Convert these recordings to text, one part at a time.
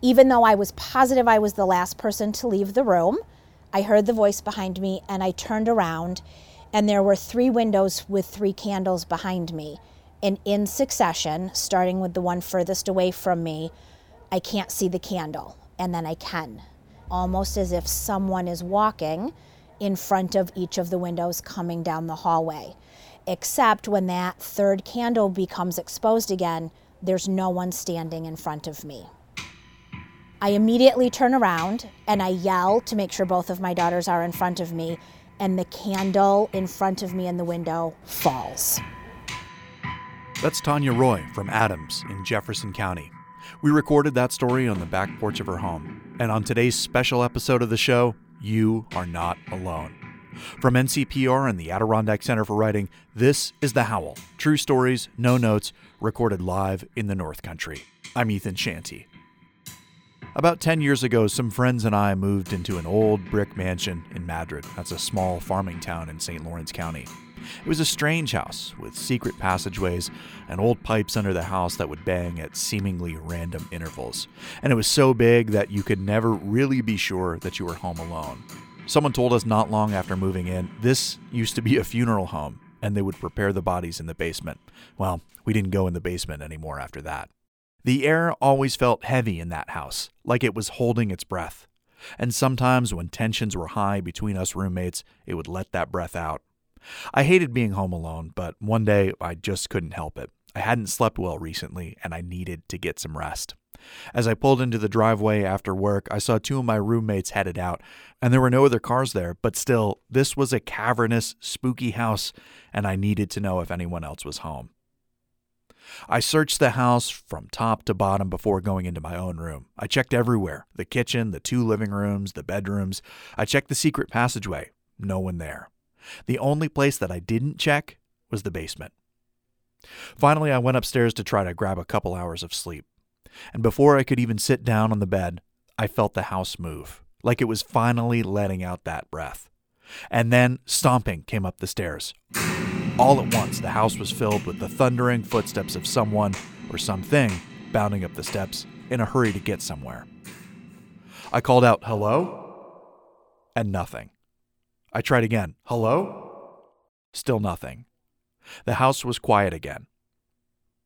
Even though I was positive I was the last person to leave the room, I heard the voice behind me and I turned around, and there were three windows with three candles behind me. And in succession, starting with the one furthest away from me, I can't see the candle, and then I can. Almost as if someone is walking in front of each of the windows coming down the hallway. Except when that third candle becomes exposed again, there's no one standing in front of me. I immediately turn around and I yell to make sure both of my daughters are in front of me, and the candle in front of me in the window falls. That's Tanya Roy from Adams in Jefferson County. We recorded that story on the back porch of her home. And on today's special episode of the show, you are not alone. From NCPR and the Adirondack Center for Writing, this is The Howl True Stories, No Notes, recorded live in the North Country. I'm Ethan Shanty. About 10 years ago, some friends and I moved into an old brick mansion in Madrid. That's a small farming town in St. Lawrence County. It was a strange house with secret passageways and old pipes under the house that would bang at seemingly random intervals. And it was so big that you could never really be sure that you were home alone. Someone told us not long after moving in this used to be a funeral home and they would prepare the bodies in the basement. Well, we didn't go in the basement anymore after that. The air always felt heavy in that house, like it was holding its breath. And sometimes when tensions were high between us roommates, it would let that breath out. I hated being home alone, but one day I just couldn't help it. I hadn't slept well recently, and I needed to get some rest. As I pulled into the driveway after work, I saw two of my roommates headed out, and there were no other cars there, but still, this was a cavernous, spooky house, and I needed to know if anyone else was home. I searched the house from top to bottom before going into my own room. I checked everywhere the kitchen, the two living rooms, the bedrooms. I checked the secret passageway. No one there. The only place that I didn't check was the basement. Finally, I went upstairs to try to grab a couple hours of sleep. And before I could even sit down on the bed, I felt the house move, like it was finally letting out that breath. And then stomping came up the stairs. All at once, the house was filled with the thundering footsteps of someone or something bounding up the steps in a hurry to get somewhere. I called out, Hello? And nothing. I tried again. Hello? Still nothing. The house was quiet again.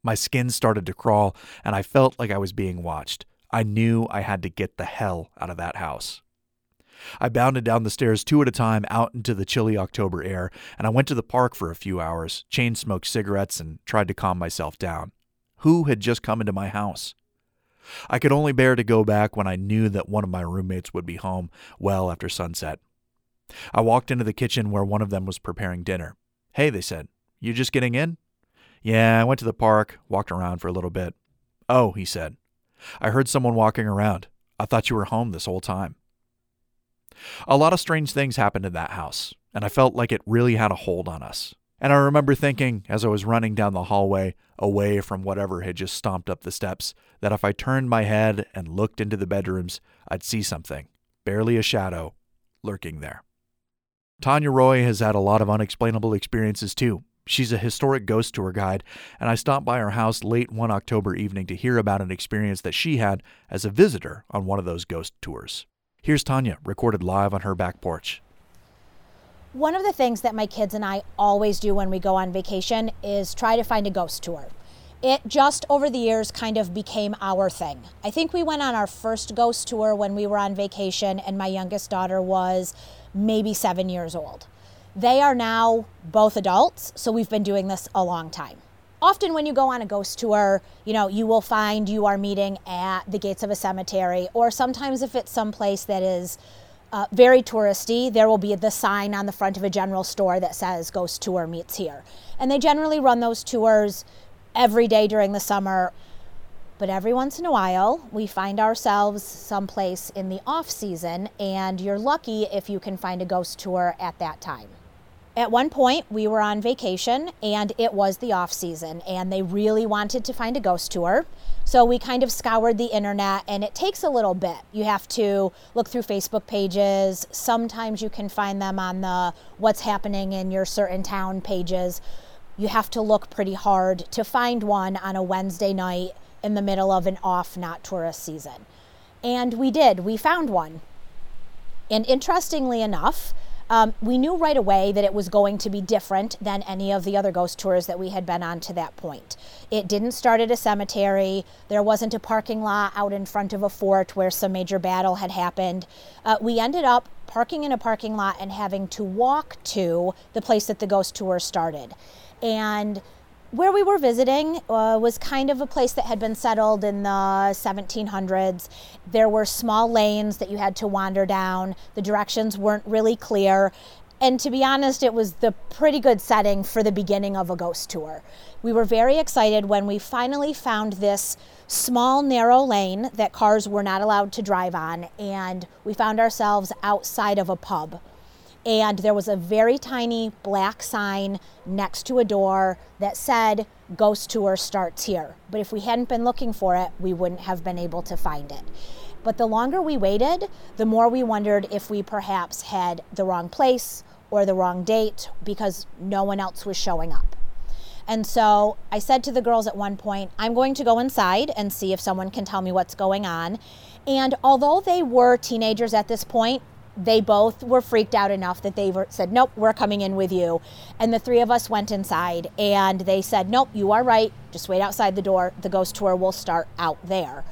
My skin started to crawl, and I felt like I was being watched. I knew I had to get the hell out of that house. I bounded down the stairs two at a time out into the chilly October air, and I went to the park for a few hours, chain smoked cigarettes, and tried to calm myself down. Who had just come into my house? I could only bear to go back when I knew that one of my roommates would be home well after sunset. I walked into the kitchen where one of them was preparing dinner. Hey, they said, you just getting in? Yeah, I went to the park, walked around for a little bit. Oh, he said, I heard someone walking around. I thought you were home this whole time. A lot of strange things happened in that house, and I felt like it really had a hold on us. And I remember thinking, as I was running down the hallway, away from whatever had just stomped up the steps, that if I turned my head and looked into the bedrooms, I'd see something, barely a shadow, lurking there. Tanya Roy has had a lot of unexplainable experiences too. She's a historic ghost tour guide, and I stopped by her house late one October evening to hear about an experience that she had as a visitor on one of those ghost tours. Here's Tanya, recorded live on her back porch. One of the things that my kids and I always do when we go on vacation is try to find a ghost tour. It just over the years kind of became our thing. I think we went on our first ghost tour when we were on vacation, and my youngest daughter was maybe seven years old. They are now both adults, so we've been doing this a long time. Often, when you go on a ghost tour, you know, you will find you are meeting at the gates of a cemetery, or sometimes if it's someplace that is uh, very touristy, there will be the sign on the front of a general store that says Ghost Tour meets here. And they generally run those tours every day during the summer but every once in a while, we find ourselves someplace in the off season, and you're lucky if you can find a ghost tour at that time. At one point, we were on vacation and it was the off season, and they really wanted to find a ghost tour. So we kind of scoured the internet, and it takes a little bit. You have to look through Facebook pages. Sometimes you can find them on the what's happening in your certain town pages. You have to look pretty hard to find one on a Wednesday night in the middle of an off, not tourist season. And we did, we found one. And interestingly enough, um, we knew right away that it was going to be different than any of the other ghost tours that we had been on to that point. It didn't start at a cemetery. There wasn't a parking lot out in front of a fort where some major battle had happened. Uh, we ended up parking in a parking lot and having to walk to the place that the ghost tour started. And where we were visiting uh, was kind of a place that had been settled in the 1700s. There were small lanes that you had to wander down. The directions weren't really clear. And to be honest, it was the pretty good setting for the beginning of a ghost tour. We were very excited when we finally found this small, narrow lane that cars were not allowed to drive on, and we found ourselves outside of a pub and there was a very tiny black sign next to a door that said ghost tour starts here. But if we hadn't been looking for it we wouldn't have been able to find it. But the longer we waited the more we wondered if we perhaps had the wrong place or the wrong date because no one else was showing up. And so I said to the girls at one point, I'm going to go inside and see if someone can tell me what's going on. And although they were teenagers at this point, they both were freaked out enough that they were, said, Nope, we're coming in with you. And the three of us went inside and they said, Nope, you are right. Just wait outside the door. The ghost tour will start out there.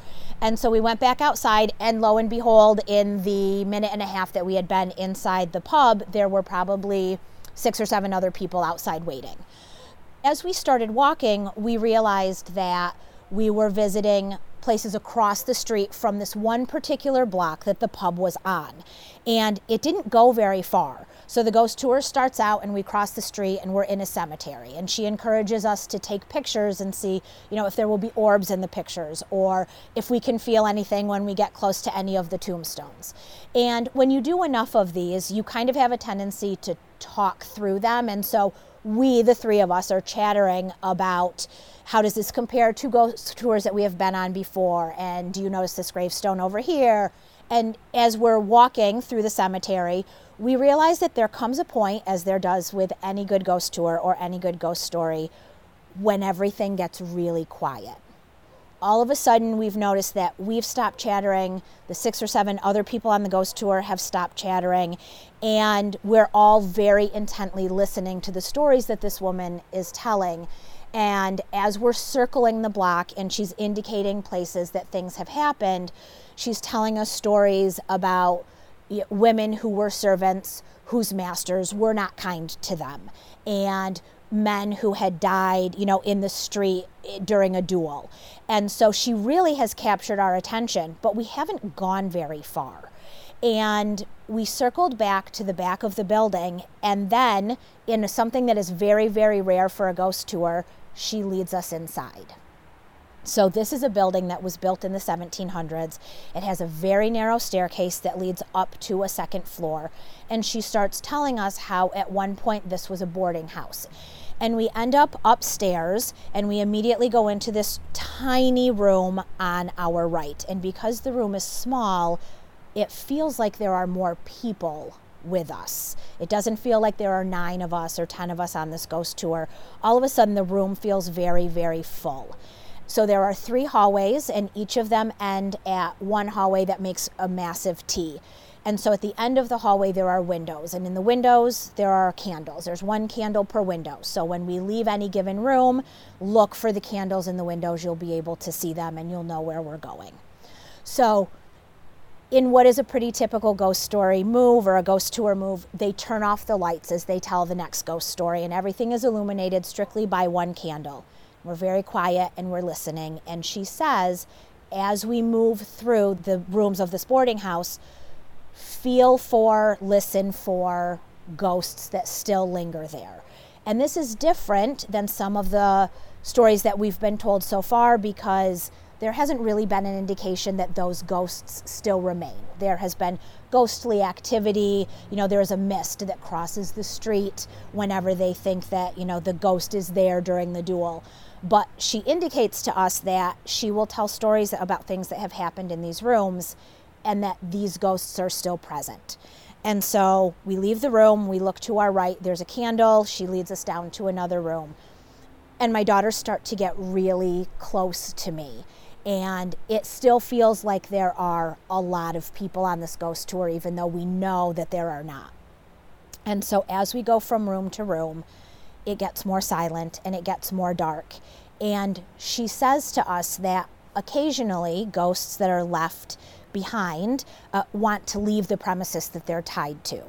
And so we went back outside, and lo and behold, in the minute and a half that we had been inside the pub, there were probably six or seven other people outside waiting. As we started walking, we realized that we were visiting places across the street from this one particular block that the pub was on. And it didn't go very far. So the ghost tour starts out and we cross the street and we're in a cemetery. And she encourages us to take pictures and see, you know, if there will be orbs in the pictures or if we can feel anything when we get close to any of the tombstones. And when you do enough of these, you kind of have a tendency to talk through them. And so we, the three of us, are chattering about how does this compare to ghost tours that we have been on before? And do you notice this gravestone over here? And as we're walking through the cemetery, we realize that there comes a point, as there does with any good ghost tour or any good ghost story, when everything gets really quiet. All of a sudden, we've noticed that we've stopped chattering. The six or seven other people on the ghost tour have stopped chattering. And we're all very intently listening to the stories that this woman is telling. And as we're circling the block and she's indicating places that things have happened, she's telling us stories about women who were servants whose masters were not kind to them and men who had died, you know, in the street eh, during a duel. And so she really has captured our attention, but we haven't gone very far. And we circled back to the back of the building, and then, in something that is very, very rare for a ghost tour, she leads us inside. So, this is a building that was built in the 1700s. It has a very narrow staircase that leads up to a second floor. And she starts telling us how at one point this was a boarding house. And we end up upstairs and we immediately go into this tiny room on our right. And because the room is small, it feels like there are more people with us. It doesn't feel like there are nine of us or 10 of us on this ghost tour. All of a sudden, the room feels very, very full. So there are three hallways, and each of them end at one hallway that makes a massive T. And so at the end of the hallway, there are windows. And in the windows, there are candles. There's one candle per window. So when we leave any given room, look for the candles in the windows. You'll be able to see them and you'll know where we're going. So in what is a pretty typical ghost story move or a ghost tour move, they turn off the lights as they tell the next ghost story, and everything is illuminated strictly by one candle. We're very quiet and we're listening. And she says, as we move through the rooms of this boarding house, feel for, listen for ghosts that still linger there. And this is different than some of the stories that we've been told so far because there hasn't really been an indication that those ghosts still remain. There has been ghostly activity. You know, there is a mist that crosses the street whenever they think that, you know, the ghost is there during the duel. But she indicates to us that she will tell stories about things that have happened in these rooms and that these ghosts are still present. And so we leave the room, we look to our right, there's a candle, she leads us down to another room. And my daughters start to get really close to me And it still feels like there are a lot of people on this ghost tour, even though we know that there are not. And so as we go from room to room, it gets more silent and it gets more dark. And she says to us that occasionally ghosts that are left behind uh, want to leave the premises that they're tied to.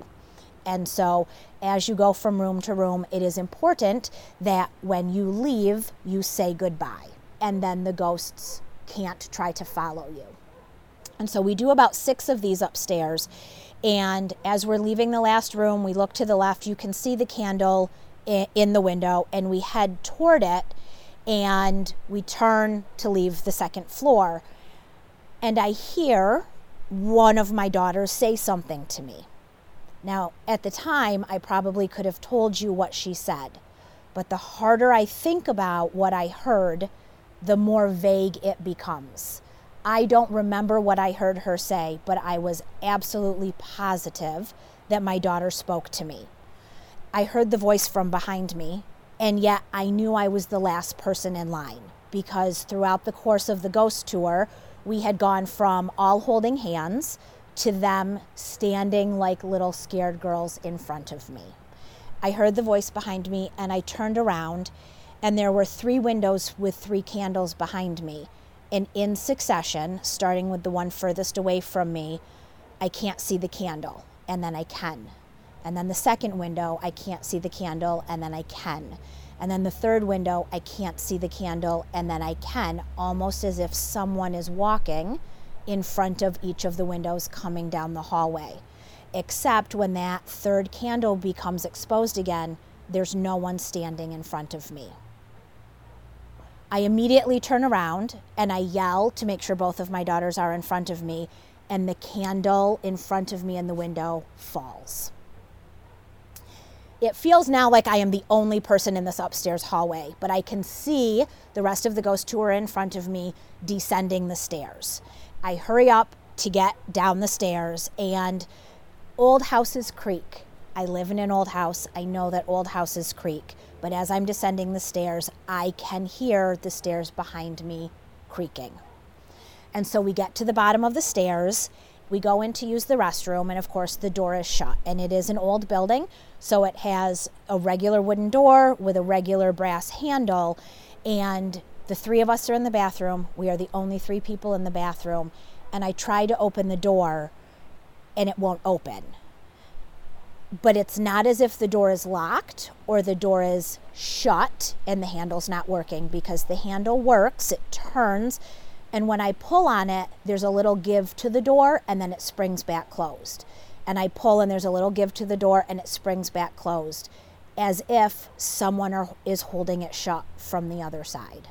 And so, as you go from room to room, it is important that when you leave, you say goodbye. And then the ghosts can't try to follow you. And so, we do about six of these upstairs. And as we're leaving the last room, we look to the left. You can see the candle in the window, and we head toward it. And we turn to leave the second floor. And I hear one of my daughters say something to me. Now, at the time, I probably could have told you what she said, but the harder I think about what I heard, the more vague it becomes. I don't remember what I heard her say, but I was absolutely positive that my daughter spoke to me. I heard the voice from behind me, and yet I knew I was the last person in line because throughout the course of the ghost tour, we had gone from all holding hands to them standing like little scared girls in front of me. I heard the voice behind me and I turned around, and there were three windows with three candles behind me. And in succession, starting with the one furthest away from me, I can't see the candle, and then I can. And then the second window, I can't see the candle, and then I can. And then the third window, I can't see the candle, and then I can, almost as if someone is walking in front of each of the windows coming down the hallway. Except when that third candle becomes exposed again, there's no one standing in front of me. I immediately turn around and I yell to make sure both of my daughters are in front of me, and the candle in front of me in the window falls. It feels now like I am the only person in this upstairs hallway, but I can see the rest of the ghost tour in front of me descending the stairs. I hurry up to get down the stairs, and old houses creak. I live in an old house. I know that old houses creak, but as I'm descending the stairs, I can hear the stairs behind me creaking. And so we get to the bottom of the stairs. We go in to use the restroom, and of course, the door is shut. And it is an old building, so it has a regular wooden door with a regular brass handle. And the three of us are in the bathroom. We are the only three people in the bathroom. And I try to open the door and it won't open. But it's not as if the door is locked or the door is shut and the handle's not working because the handle works, it turns, and when I pull on it, there's a little give to the door and then it springs back closed. And I pull and there's a little give to the door and it springs back closed as if someone is holding it shut from the other side.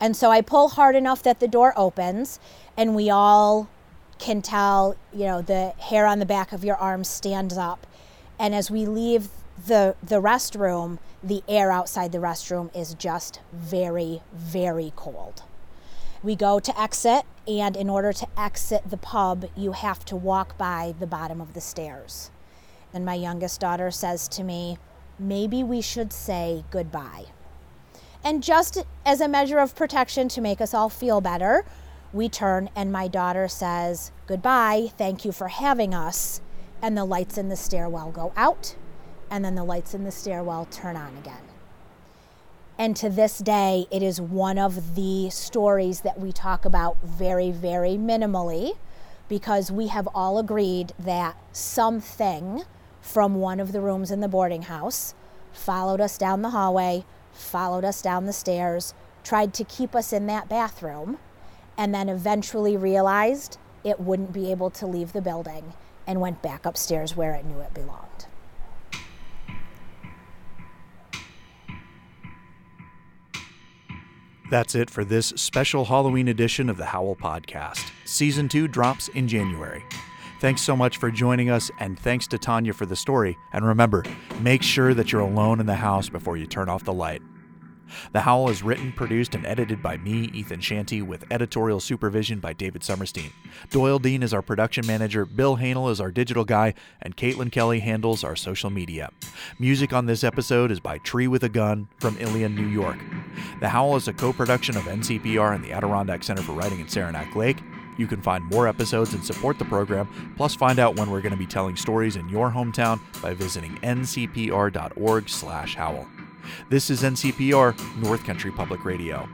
And so I pull hard enough that the door opens, and we all can tell, you know, the hair on the back of your arm stands up. And as we leave the, the restroom, the air outside the restroom is just very, very cold. We go to exit, and in order to exit the pub, you have to walk by the bottom of the stairs. And my youngest daughter says to me, Maybe we should say goodbye. And just as a measure of protection to make us all feel better, we turn and my daughter says, Goodbye, thank you for having us. And the lights in the stairwell go out, and then the lights in the stairwell turn on again. And to this day, it is one of the stories that we talk about very, very minimally because we have all agreed that something from one of the rooms in the boarding house followed us down the hallway, followed us down the stairs, tried to keep us in that bathroom, and then eventually realized it wouldn't be able to leave the building and went back upstairs where it knew it belonged. That's it for this special Halloween edition of the Howl Podcast. Season 2 drops in January. Thanks so much for joining us, and thanks to Tanya for the story. And remember, make sure that you're alone in the house before you turn off the light. The Howl is written, produced, and edited by me, Ethan Shanty, with editorial supervision by David Sommerstein. Doyle Dean is our production manager, Bill Hanel is our digital guy, and Caitlin Kelly handles our social media. Music on this episode is by Tree with a Gun from Ilion, New York. The Howl is a co production of NCPR and the Adirondack Center for Writing in Saranac Lake. You can find more episodes and support the program, plus find out when we're going to be telling stories in your hometown by visiting ncpr.org/howl. This is NCPR, North Country Public Radio.